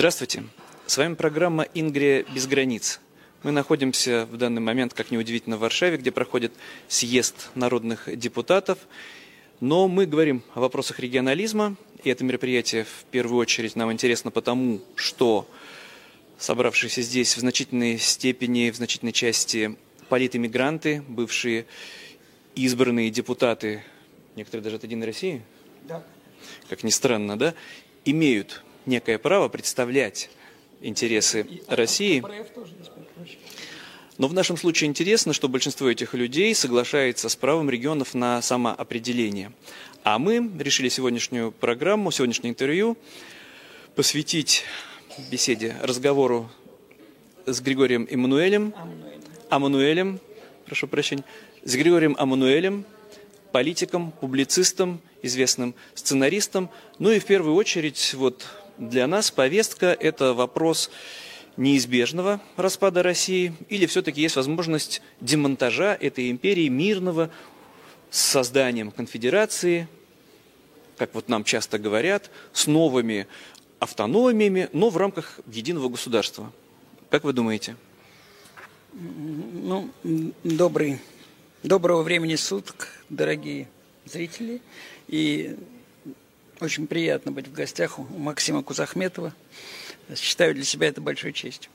Здравствуйте. С вами программа «Ингрия без границ». Мы находимся в данный момент, как неудивительно, в Варшаве, где проходит съезд народных депутатов. Но мы говорим о вопросах регионализма, и это мероприятие в первую очередь нам интересно потому, что собравшиеся здесь в значительной степени, в значительной части политэмигранты, бывшие избранные депутаты, некоторые даже от «Единой России», Да. как ни странно, да, имеют некое право представлять интересы России. Прочим. Но в нашем случае интересно, что большинство этих людей соглашается с правом регионов на самоопределение. А мы решили сегодняшнюю программу, сегодняшнее интервью посвятить беседе, разговору с Григорием Эммануэлем. Амануэлем, прошу прощения, с Григорием Амануэлем, политиком, публицистом, известным сценаристом. Ну и в первую очередь вот для нас повестка – это вопрос неизбежного распада России или все-таки есть возможность демонтажа этой империи мирного с созданием конфедерации, как вот нам часто говорят, с новыми автономиями, но в рамках единого государства. Как вы думаете? Ну, добрый, доброго времени суток, дорогие зрители. И очень приятно быть в гостях у Максима Кузахметова. Считаю для себя это большой честью.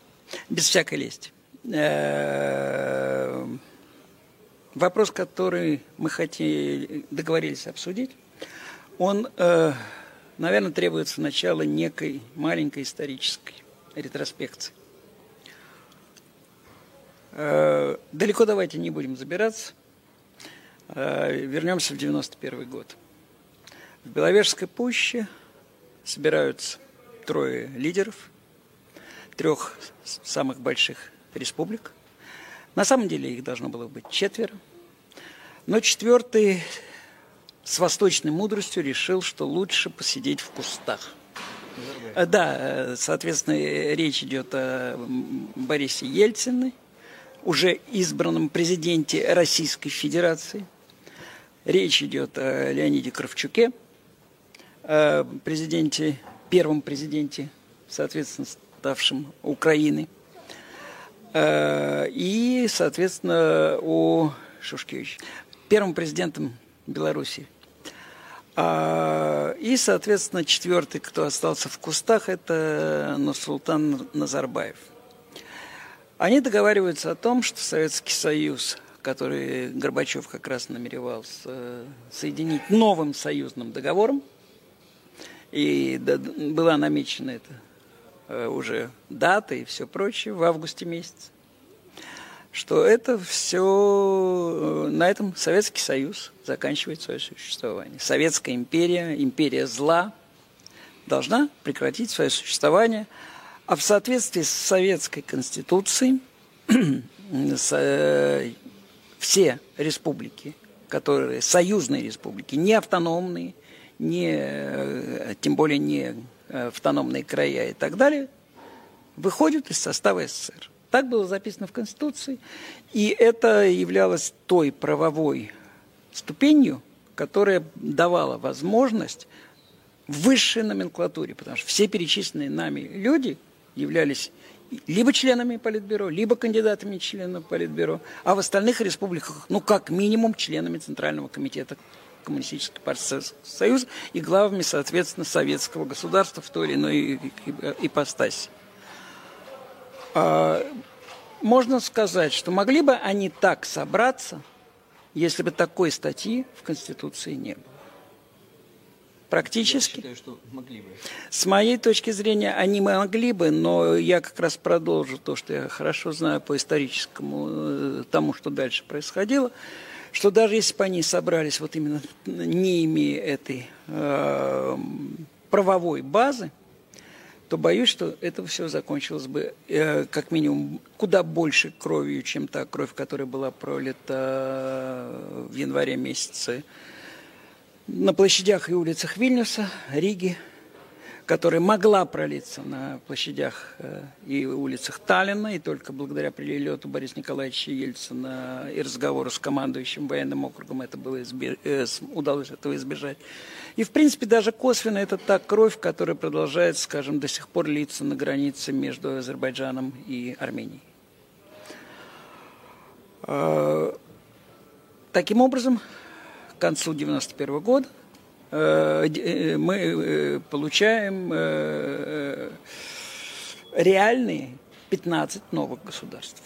Без всякой лести. Вопрос, который мы хотели, договорились обсудить, он, э, наверное, требуется начала некой маленькой исторической ретроспекции. Далеко давайте не будем забираться. Вернемся в 91 год. В Беловежской пуще собираются трое лидеров трех самых больших республик. На самом деле их должно было быть четверо. Но четвертый с восточной мудростью решил, что лучше посидеть в кустах. Э, Да, э, соответственно, речь идет о Борисе Ельцине, уже избранном президенте Российской Федерации. Речь идет о Леониде Кравчуке, президенте, первом президенте, соответственно, ставшем Украины. Э, И, соответственно, о Шушкевиче, первым президентом Беларуси. А, И, соответственно, четвертый, кто остался в кустах, это Нурсултан Назарбаев. Они договариваются о том, что Советский Союз, который Горбачев как раз намеревался э, соединить новым союзным договором, и была намечена эта э, уже дата и все прочее в августе месяце, что это все, на этом Советский Союз заканчивает свое существование. Советская империя, империя зла, должна прекратить свое существование, а в соответствии с Советской Конституцией э, все республики, которые союзные республики, не автономные, не, э, тем более не э, автономные края и так далее, выходят из состава СССР. Так было записано в Конституции, и это являлось той правовой ступенью, которая давала возможность высшей номенклатуре, потому что все перечисленные нами люди являлись либо членами Политбюро, либо кандидатами членов Политбюро, а в остальных республиках, ну, как минимум, членами Центрального комитета Коммунистической партии Союза и главами, соответственно, советского государства в той или иной ипостаси. А, Можно сказать, что могли бы они так собраться, если бы такой статьи в Конституции не было. Практически. считаю, что могли бы. С моей точки зрения, они могли бы, но я как раз продолжу то, что я хорошо знаю по историческому э, тому, что дальше происходило, что даже если бы они собрались вот именно не имея этой э, правовой базы, то боюсь, что это все закончилось бы э, как минимум куда больше кровью, чем та кровь, которая была пролита в январе месяце. На площадях и улицах Вильнюса, Риги, которая могла пролиться на площадях э, и улицах Таллина, и только благодаря прилету Бориса Николаевича Ельцина и разговору с командующим военным округом это было избеж... Э, удалось этого избежать. И, в принципе, даже косвенно это та кровь, которая продолжает, скажем, до сих пор литься на границе между Азербайджаном и Арменией. А, таким образом, к концу 1991 года Э, э, мы э, получаем реальные 15 новых государств.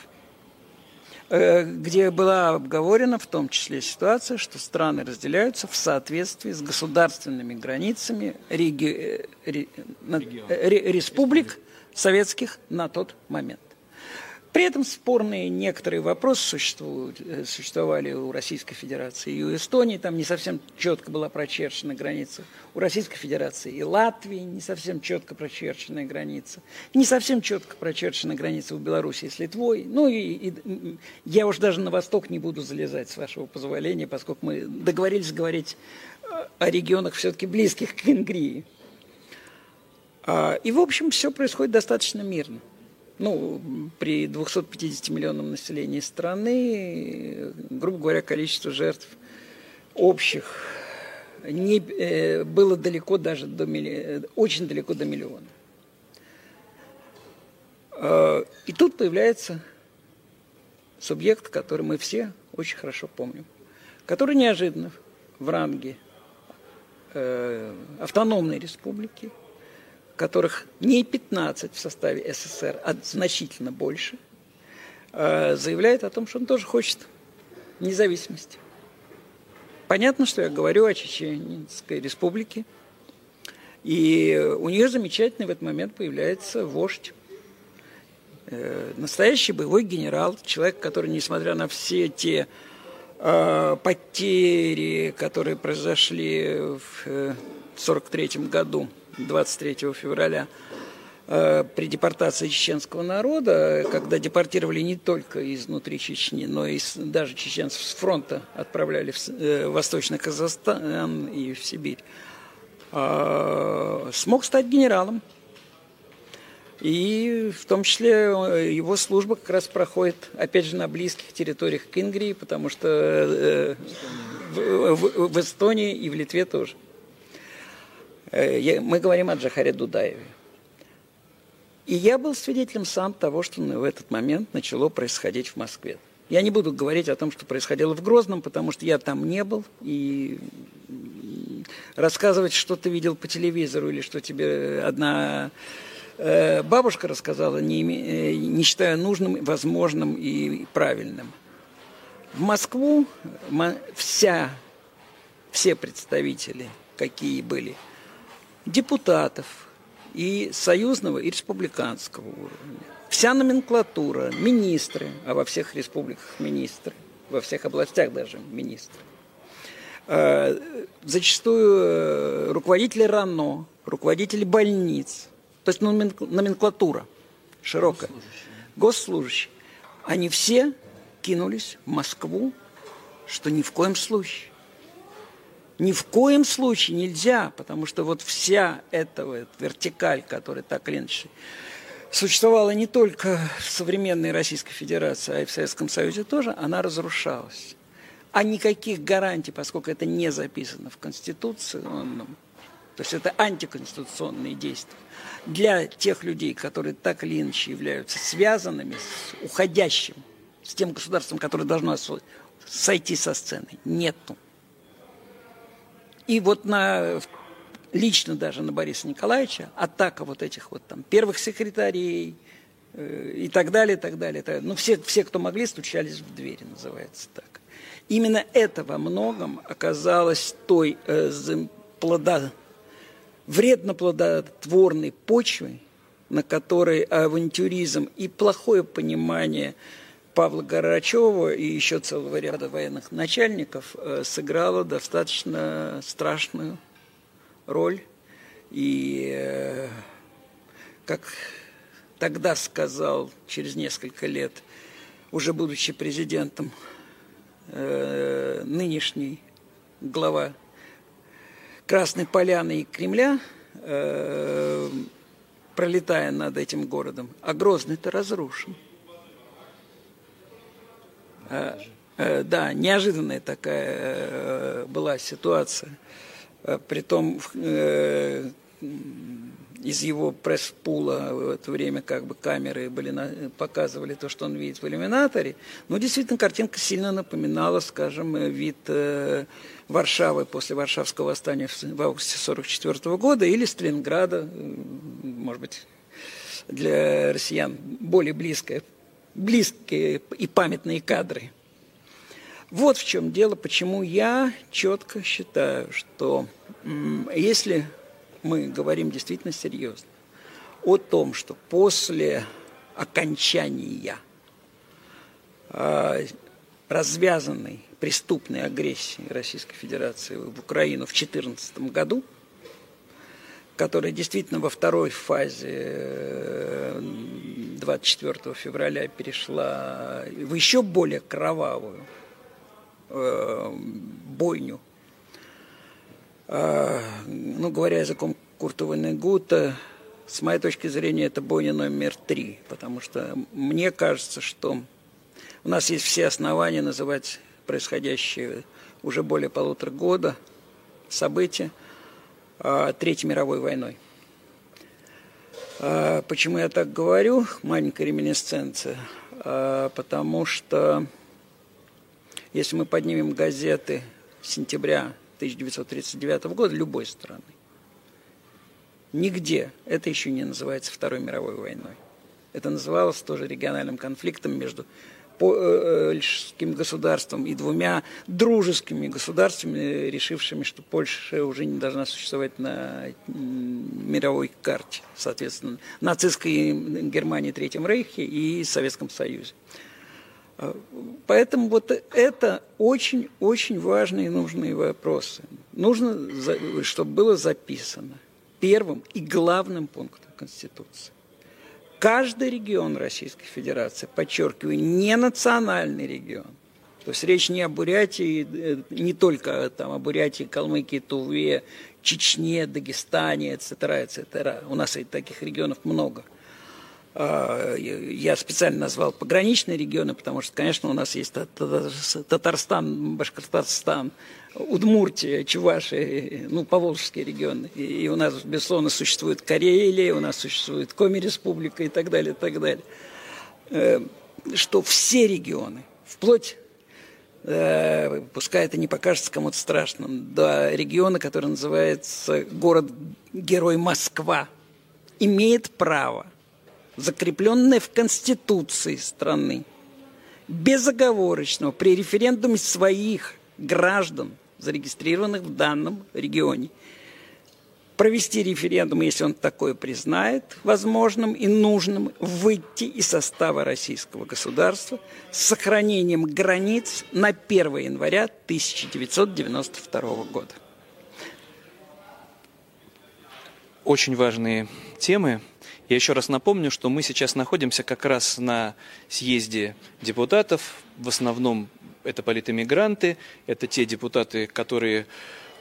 Где была обговорена в том числе ситуация, что страны разделяются в соответствии с государственными границами реги... республик. советских на тот момент. При этом спорные некоторые вопросы существуют, э, существовали у Российской Федерации и у Эстонии, там не совсем четко была прочерчена граница. У Российской Федерации и Латвии не совсем четко прочерченная граница. Не совсем четко прочерчена граница у Беларуси с Литвой. Ну и, и я уж даже на восток не буду залезать, с вашего позволения, поскольку мы договорились говорить э, о регионах все-таки близких к Венгрии. А, и, в общем, все происходит достаточно мирно ну, при 250 миллионном населении страны, грубо говоря, количество жертв общих не, э, было далеко даже до милли, очень далеко до миллиона. Э, и тут появляется субъект, который мы все очень хорошо помним, который неожиданно в ранге э, автономной республики – которых не 15 в составе СССР, а значительно больше, э, заявляет о том, что он тоже хочет независимости. Понятно, что я говорю о Чеченской республике, и у нее замечательный в этот момент появляется вождь, э, настоящий боевой генерал, человек, который, несмотря на все те э, потери, которые произошли в 1943 году, 23 февраля э, при депортации чеченского народа, когда депортировали не только изнутри Чечни, но и даже чеченцев с фронта отправляли в э, Восточный Казахстан и в Сибирь, а, смог стать генералом. И в том числе э, его служба как раз проходит, опять же, на близких территориях к Ингрии, потому что в, в, в Эстонии и в Литве тоже. Э, мы говорим о Джахаре Дудаеве. И я был свидетелем сам того, что в этот момент начало происходить в Москве. Я не буду говорить о том, что происходило в Грозном, потому что я там не был. И рассказывать, что ты видел по телевизору или что тебе одна э, бабушка рассказала, э, не считая нужным, возможным и правильным. В Москву вся, все представители, какие были – депутатов и союзного, и республиканского уровня. Вся номенклатура, министры, а во всех республиках министры, во всех областях даже министры. Э, зачастую э, руководители РАНО, руководители больниц, то есть номенклатура широкая, госслужащие, они все кинулись в Москву, что ни в коем случае ни в коем случае нельзя, потому что вот вся эта вот вертикаль, которая так или иначе существовала не только в современной Российской Федерации, а и в Советском Союзе тоже, она разрушалась. А никаких гарантий, поскольку это не записано в Конституции, то есть это антиконституционные действия, для тех людей, которые так или иначе являются связанными с уходящим, с тем государством, которое должно сойти со сцены, нету. И вот на лично даже на Бориса Николаевича атака вот этих вот там первых секретарей э, и так далее, и так далее. Так, ну, все, все, кто могли, стучались в двери, называется так. Именно это во многом оказалось той э, плода, вредно-плодотворной почвой, на которой авантюризм и плохое понимание – Павла Горачева и еще целого ряда военных начальников э, сыграла достаточно страшную роль. И, э, как тогда сказал, через несколько лет, уже будучи президентом, э, нынешний глава Красной Поляны и Кремля пролетая над этим городом. А Грозный-то разрушен. Э, э, да, неожиданная такая э, была ситуация. Притом из его пресс-пула в это время как бы камеры были на, показывали то, что он видит в иллюминаторе. Но действительно картинка сильно напоминала, скажем, вид э, Варшавы после Варшавского восстания в, в августе 1944 года или Сталинграда, может быть, для россиян более близкое, близкие и памятные кадры. Вот в чем дело, почему я четко считаю, что если мы говорим действительно серьезно о том, что после окончания э, развязанной преступной агрессии Российской Федерации в Украину в 2014 году, которая действительно во второй фазе 24 э, февраля перешла в еще более кровавую э, бойню. А, ну, говоря языком Курта Ванегута, с моей точки зрения, это бойня номер три, потому что мне кажется, что у нас есть все основания называть происходящее уже более полутора года события Третьей мировой войной. А, почему я так говорю? Маленькая реминесценция. Потому что если мы поднимем газеты сентября 1939 года любой страны. Нигде это еще не называется Второй мировой войной. Это называлось тоже региональным конфликтом между польским государством и двумя дружескими государствами, решившими, что Польша уже не должна существовать на мировой карте, соответственно, нацистской Германии, Третьем Рейхе и Советском Союзе. Поэтому вот это очень-очень важные и нужные вопросы. Нужно, чтобы было записано первым и главным пунктом Конституции. Каждый регион Российской Федерации, подчеркиваю, не национальный регион. То есть речь не о Бурятии, э, не только там, о Бурятии, Калмыкии, Туве, Чечне, Дагестане, etc., etc. У нас таких регионов много – я специально назвал пограничные регионы, потому что, конечно, у нас есть Татарстан, Башкортостан, Удмуртия, Чувашия, ну, поволжские регионы. И у нас, безусловно, существует Карелия, у нас существует Коми-республика и так далее, и так далее. Э, что все регионы, вплоть э, пускай это не покажется кому-то страшным, до региона, который называется город-герой Москва, имеет право закрепленное в Конституции страны, безоговорочного при референдуме своих граждан, зарегистрированных в данном регионе, провести референдум, если он такое признает возможным и нужным, выйти из состава российского государства с сохранением границ на 1 января 1992 года. Очень важные темы. Я еще раз напомню, что мы сейчас находимся как раз на съезде депутатов. В основном это политэмигранты, это те депутаты, которые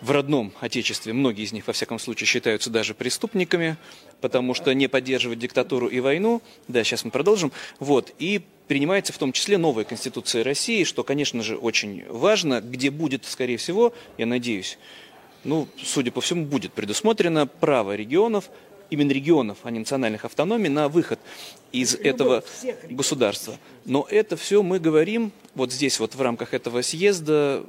в родном отечестве, многие из них, во всяком случае, считаются даже преступниками, потому что не поддерживать диктатуру и войну, да, сейчас мы продолжим, вот, и принимается в том числе новая Конституция России, что, конечно же, очень важно, где будет, скорее всего, я надеюсь, ну, судя по всему, будет предусмотрено право регионов именно регионов, а не национальных автономий, на выход из этого государства. Но это все мы говорим вот здесь, вот в рамках этого съезда,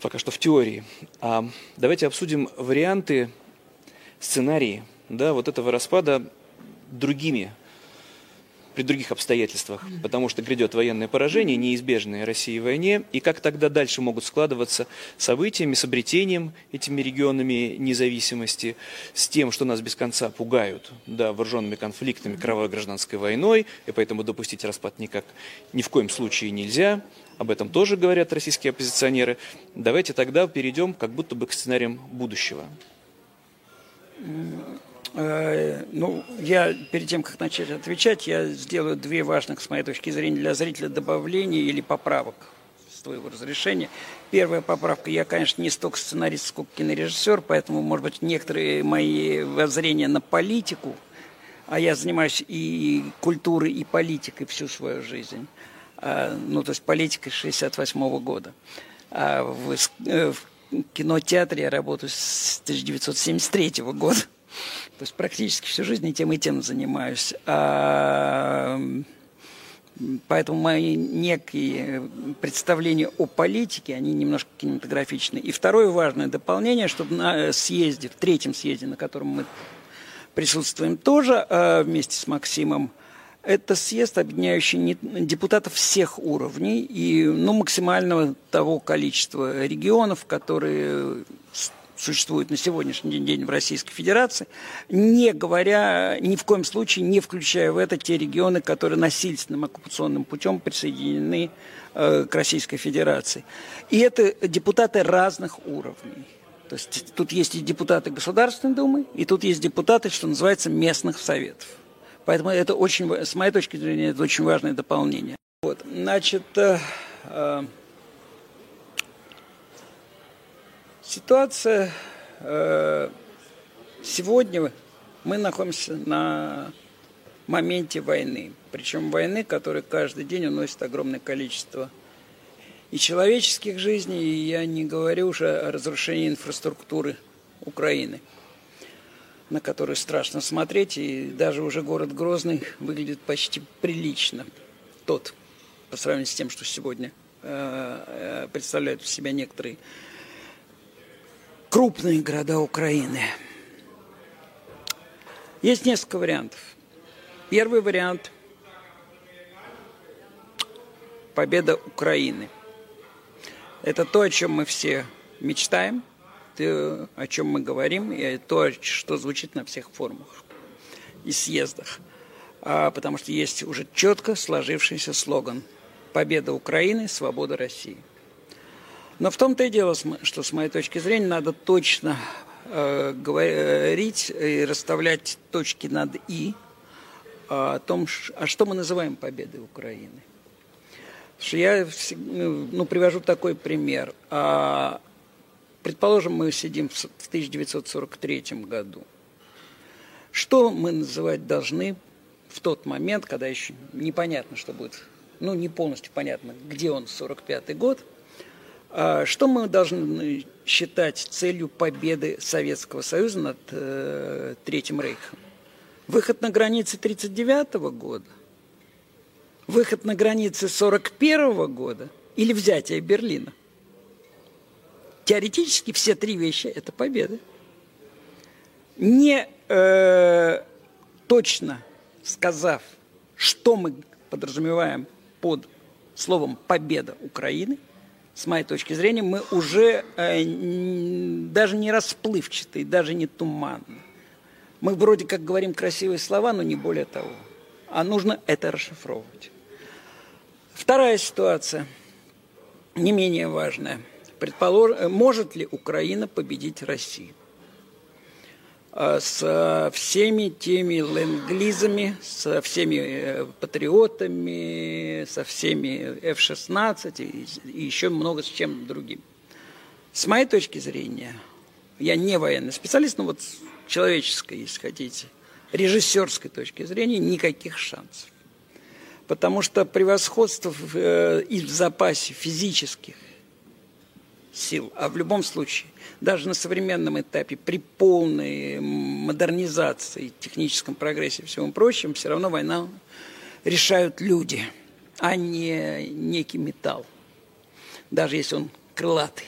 пока что в теории. А давайте обсудим варианты, сценарии да, вот этого распада другими при других обстоятельствах, потому что грядет военное поражение, неизбежное России войне, и как тогда дальше могут складываться событиями, с обретением этими регионами независимости, с тем, что нас без конца пугают да, вооруженными конфликтами, кровавой гражданской войной, и поэтому допустить распад никак ни в коем случае нельзя. Об этом тоже говорят российские оппозиционеры. Давайте тогда перейдем как будто бы к сценариям будущего. Э, ну, я перед тем, как начать отвечать, я сделаю две важных, с моей точки зрения, для зрителя добавления или поправок твоего разрешения. Первая поправка. Я, конечно, не столько сценарист, сколько кинорежиссер, поэтому, может быть, некоторые мои воззрения на политику, а я занимаюсь и культурой, и политикой всю свою жизнь, а, ну, то есть политикой 68 -го года. А в, э, в кинотеатре я работаю с 1973 года. То есть практически всю жизнь и тем, и тем занимаюсь. А, поэтому мои некие представления о политике, они немножко кинематографичны. И второе важное дополнение, чтобы на съезде, в третьем съезде, на котором мы присутствуем тоже а, вместе с Максимом, это съезд, объединяющий депутатов всех уровней и ну, максимального того количества регионов, которые существуют на сегодняшний день в Российской Федерации, не говоря, ни в коем случае не включая в это те регионы, которые насильственным оккупационным путем присоединены э, к Российской Федерации. И это депутаты разных уровней. То есть тут есть и депутаты Государственной Думы, и тут есть депутаты, что называется, местных советов. Поэтому это очень, с моей точки зрения, это очень важное дополнение. Вот, значит, э, э, ситуация э, сегодня мы находимся на моменте войны. Причем войны, которая каждый день уносит огромное количество и человеческих жизней, и я не говорю уже о разрушении инфраструктуры Украины – на который страшно смотреть, и даже уже город Грозный выглядит почти прилично. Тот, по сравнению с тем, что сегодня э, э, представляют в себя некоторые крупные города Украины. Есть несколько вариантов. Первый вариант – победа Украины. Это то, о чем мы все мечтаем – то, о чем мы говорим, и то, что звучит на всех форумах и съездах. А, потому что есть уже четко сложившийся слоган «Победа Украины, свобода России». Но в том-то и дело, что с моей точки зрения надо точно э, говорить и расставлять точки над «и» о том, а что мы называем победой Украины. Что я ну, ну, привожу такой пример. А, Предположим, мы сидим в 1943 году. Что мы называть должны в тот момент, когда еще непонятно, что будет, ну, не полностью понятно, где он, 45 год, что мы должны считать целью победы Советского Союза над э, Третьим Рейхом? Выход на границы 1939 года? Выход на границы 1941 года? Или взятие Берлина? Теоретически все три вещи – это победа. Не э, точно сказав, что мы подразумеваем под словом «победа Украины», с моей точки зрения, мы уже э, даже не расплывчатые, даже не туманны. Мы вроде как говорим красивые слова, но не более того. А нужно это расшифровывать. Вторая ситуация, не менее важная – Предполож... Может ли Украина победить Россию? А со всеми теми ленглизами, со всеми э, патриотами, со всеми F-16 и еще много с чем другим. С моей точки зрения, я не военный специалист, но вот человеческой, если хотите, режиссерской точки зрения, никаких шансов. Потому что превосходство в, э, и в запасе физических сил. А в любом случае, даже на современном этапе, при полной модернизации, техническом прогрессе и всем прочем, все равно война решают люди, а не некий металл, даже если он крылатый.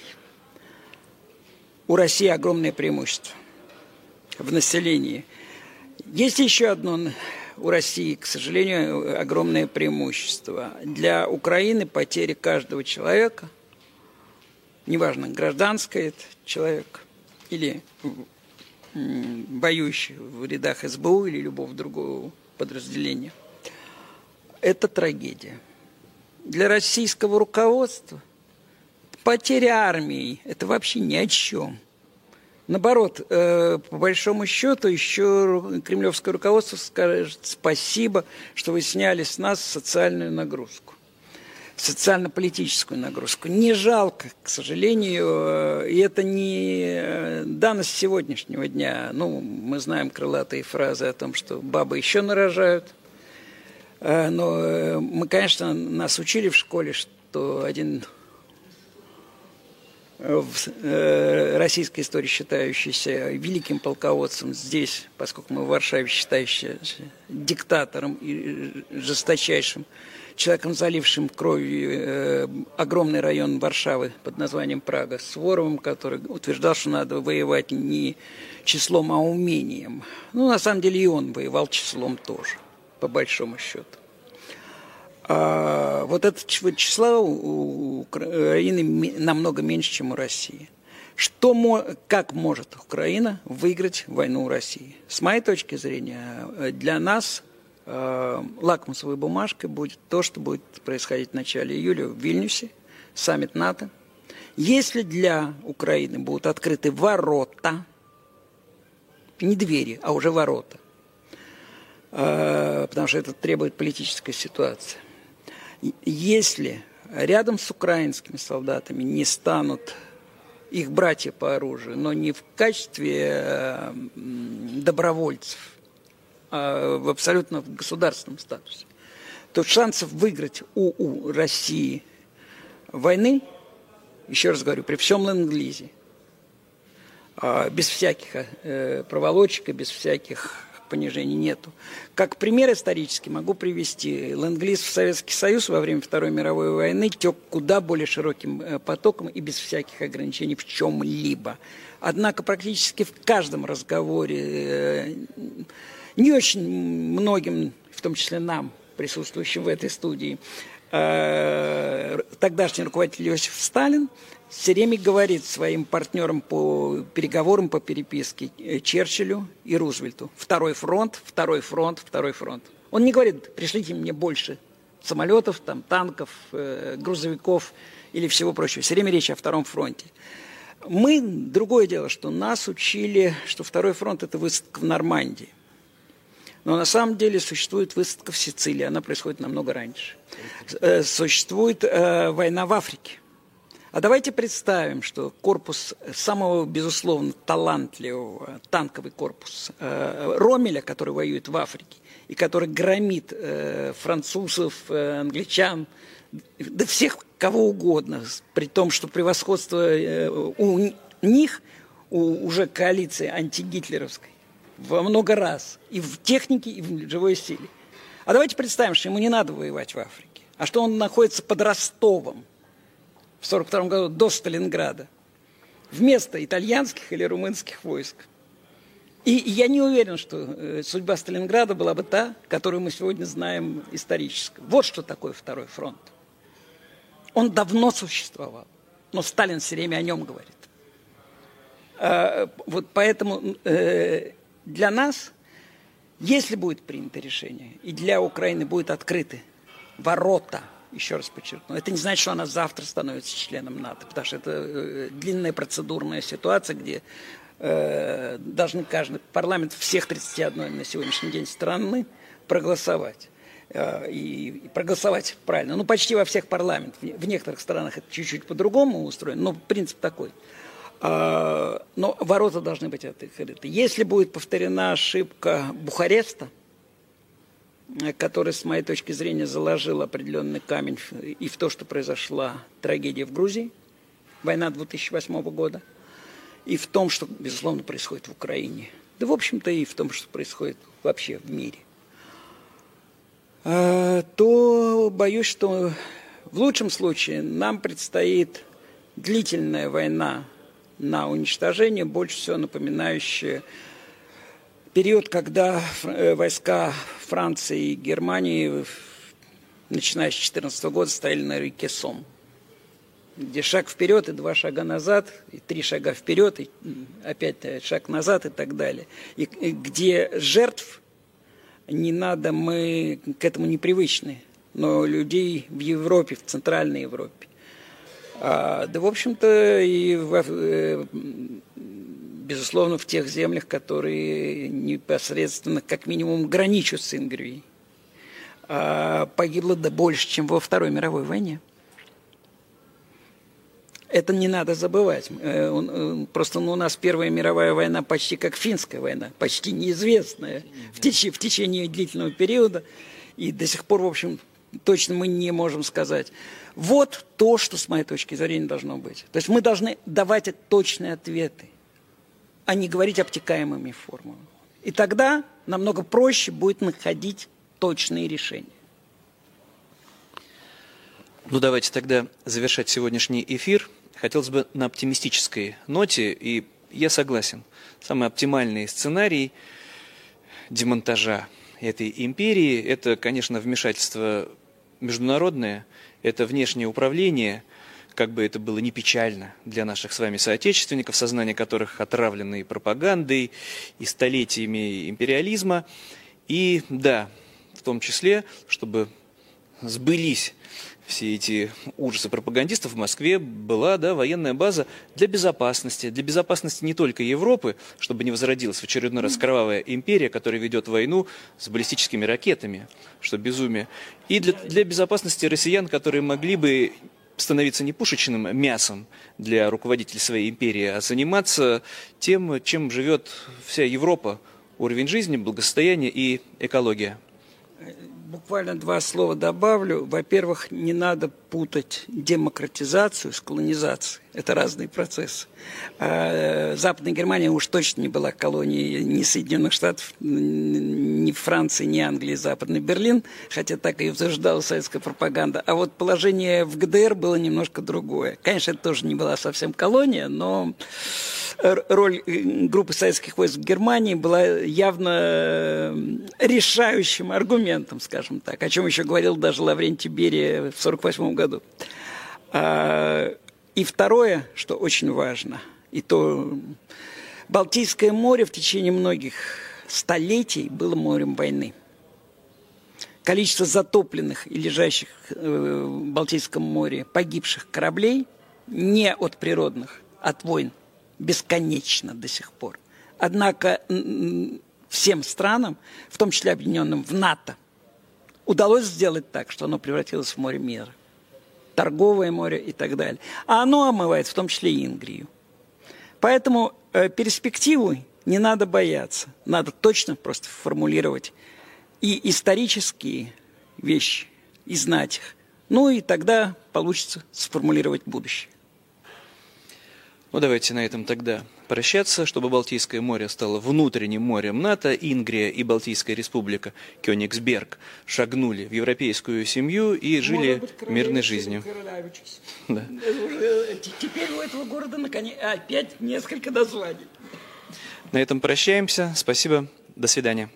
У России огромное преимущество в населении. Есть еще одно у России, к сожалению, огромное преимущество. Для Украины потеря каждого человека – неважно, гражданский это человек или воюющий в рядах СБУ или любого другого подразделения. Это трагедия. Для российского руководства потеря армии – это вообще ни о чем. Наоборот, э, по большому счету, еще кремлевское руководство скажет спасибо, что вы сняли с нас социальную нагрузку. Социально-политическую нагрузку. Не жалко, к сожалению, и это не данность сегодняшнего дня. Ну, мы знаем крылатые фразы о том, что бабы еще нарожают. Но мы, конечно, нас учили в школе, что один в э, российской истории считающийся великим полководцем, здесь, поскольку мы в Варшаве считающийся диктатором и жесточайшим человеком, залившим кровью э, огромный район Варшавы под названием Прага, Своровым, который утверждал, что надо воевать не числом, а умением. Ну, на самом деле и он воевал числом тоже, по большому счету. А вот это числа у Украины намного меньше, чем у России. Что, как может Украина выиграть войну у России? С моей точки зрения, для нас э, лакмусовой бумажкой будет то, что будет происходить в начале июля в Вильнюсе, саммит НАТО. Если для Украины будут открыты ворота, не двери, а уже ворота, э, потому что это требует политической ситуации – если рядом с украинскими солдатами не станут их братья по оружию, но не в качестве э, добровольцев, а в абсолютно государственном статусе, то шансов выиграть у, у России войны, еще раз говорю, при всем ленд-лизе, а, без всяких э, проволочек и без всяких понижений нету. Как пример исторический могу привести. Ленд-лиз в Советский Союз во время Второй мировой войны тек куда более широким э, потоком и без всяких ограничений в чем-либо. Однако практически в каждом разговоре э, не очень многим, в том числе нам, присутствующим в этой студии, э, тогдашний руководитель Иосиф Сталин все время говорит своим партнерам по переговорам, по переписке э, Черчиллю и Рузвельту. Второй фронт, второй фронт, второй фронт. Он не говорит, пришлите мне больше самолетов, там, танков, э, грузовиков или всего прочего. Все время речь о втором фронте. Мы, другое дело, что нас учили, что второй фронт – это высадка в Нормандии. Но на самом деле существует высадка в Сицилии, она происходит намного раньше. Э, существует э, война в Африке. А давайте представим, что корпус самого, безусловно, талантливого, танковый корпус э, Ромеля, который воюет в Африке, и который громит э, французов, э, англичан, да всех кого угодно, при том, что превосходство э, у них, у уже коалиции антигитлеровской, во много раз, и в технике, и в живой силе. А давайте представим, что ему не надо воевать в Африке, а что он находится под Ростовом, в 1942 году до Сталинграда вместо итальянских или румынских войск. И я не уверен, что э, судьба Сталинграда была бы та, которую мы сегодня знаем исторически. Вот что такое Второй фронт. Он давно существовал, но Сталин все время о нем говорит. А, вот поэтому э, для нас, если будет принято решение, и для Украины будут открыты ворота – еще раз подчеркну, это не значит, что она завтра становится членом НАТО, потому что это э, длинная процедурная ситуация, где э, должны каждый парламент всех 31 на сегодняшний день страны проголосовать. Э, и, проголосовать правильно. Ну, почти во всех парламентах. В некоторых странах это чуть-чуть по-другому устроено, но принцип такой. Э, но ворота должны быть открыты. Если будет повторена ошибка Бухареста – который, с моей точки зрения, заложил определенный камень и в то, что произошла трагедия в Грузии, война 2008 года, и в том, что, безусловно, происходит в Украине. Да, в общем-то, и в том, что происходит вообще в мире. А, то боюсь, что в лучшем случае нам предстоит длительная война на уничтожение, больше всего напоминающая период, когда э, войска Франции и Германии, начиная с 2014 года, стояли на реке Сом, где шаг вперед и два шага назад, и три шага вперед, и опять шаг назад и так далее. И, и где жертв не надо, мы к этому не привычны, но людей в Европе, в Центральной Европе. А, да, в общем-то, и в, э, безусловно, в тех землях, которые непосредственно, как минимум, граничат с Ингрией. А погибло да больше, чем во Второй мировой войне. Это не надо забывать. Э, э, просто ну, у нас Первая мировая война почти как финская война, почти неизвестная в, теч в течение длительного периода. И до сих пор, в общем, точно мы не можем сказать. Вот то, что, с моей точки зрения, должно быть. То есть мы должны давать точные ответы, а не говорить обтекаемыми формами. И тогда намного проще будет находить точные решения. Ну, давайте тогда завершать сегодняшний эфир – хотелось бы на оптимистической ноте, и я согласен, самый оптимальный сценарий демонтажа этой империи – это, конечно, вмешательство международное, это внешнее управление, как бы это было не печально для наших с вами соотечественников, сознание которых отравлено и пропагандой, и столетиями империализма. И да, в том числе, чтобы сбылись все эти ужасы пропагандистов в Москве была да, военная база для безопасности. Для безопасности не только Европы, чтобы не возродилась в очередной раз кровавая империя, которая ведет войну с баллистическими ракетами, что безумие. И для, для безопасности россиян, которые могли бы становиться не пушечным мясом для руководителей своей империи, а заниматься тем, чем живет вся Европа. Уровень жизни, благосостояние и экология. Буквально два слова добавлю. Во-первых, не надо путать демократизацию с колонизацией. Это разные процессы. А Западная Германия уж точно не была колонией ни Соединенных Штатов, ни Франции, ни Англии, Западный Берлин, хотя так и утверждала советская пропаганда. А вот положение в ГДР было немножко другое. Конечно, это тоже не была совсем колония, но роль э, группы советских войск в Германии была явно э, решающим аргументом, скажем так, о чем еще говорил даже Лаврентий Берия в 1948 году. А, и второе, что очень важно, и то Балтийское море в течение многих столетий было морем войны. Количество затопленных и лежащих э, в Балтийском море погибших кораблей не от природных, от войн – бесконечно до сих пор. Однако всем странам, в том числе объединенным в НАТО, удалось сделать так, что оно превратилось в море мира. Торговое море и так далее. А оно омывает в том числе и Ингрию. Поэтому э, перспективу не надо бояться. Надо точно просто формулировать и исторические вещи, и знать их. Ну и тогда получится сформулировать будущее. Ну, давайте на этом тогда прощаться, чтобы Балтийское море стало внутренним морем НАТО, Ингрия и Балтийская республика Кёнигсберг шагнули в европейскую семью и жили быть, мирной жизнью. Да. Теперь у этого города наконец, опять несколько названий. На этом прощаемся. Спасибо. До свидания.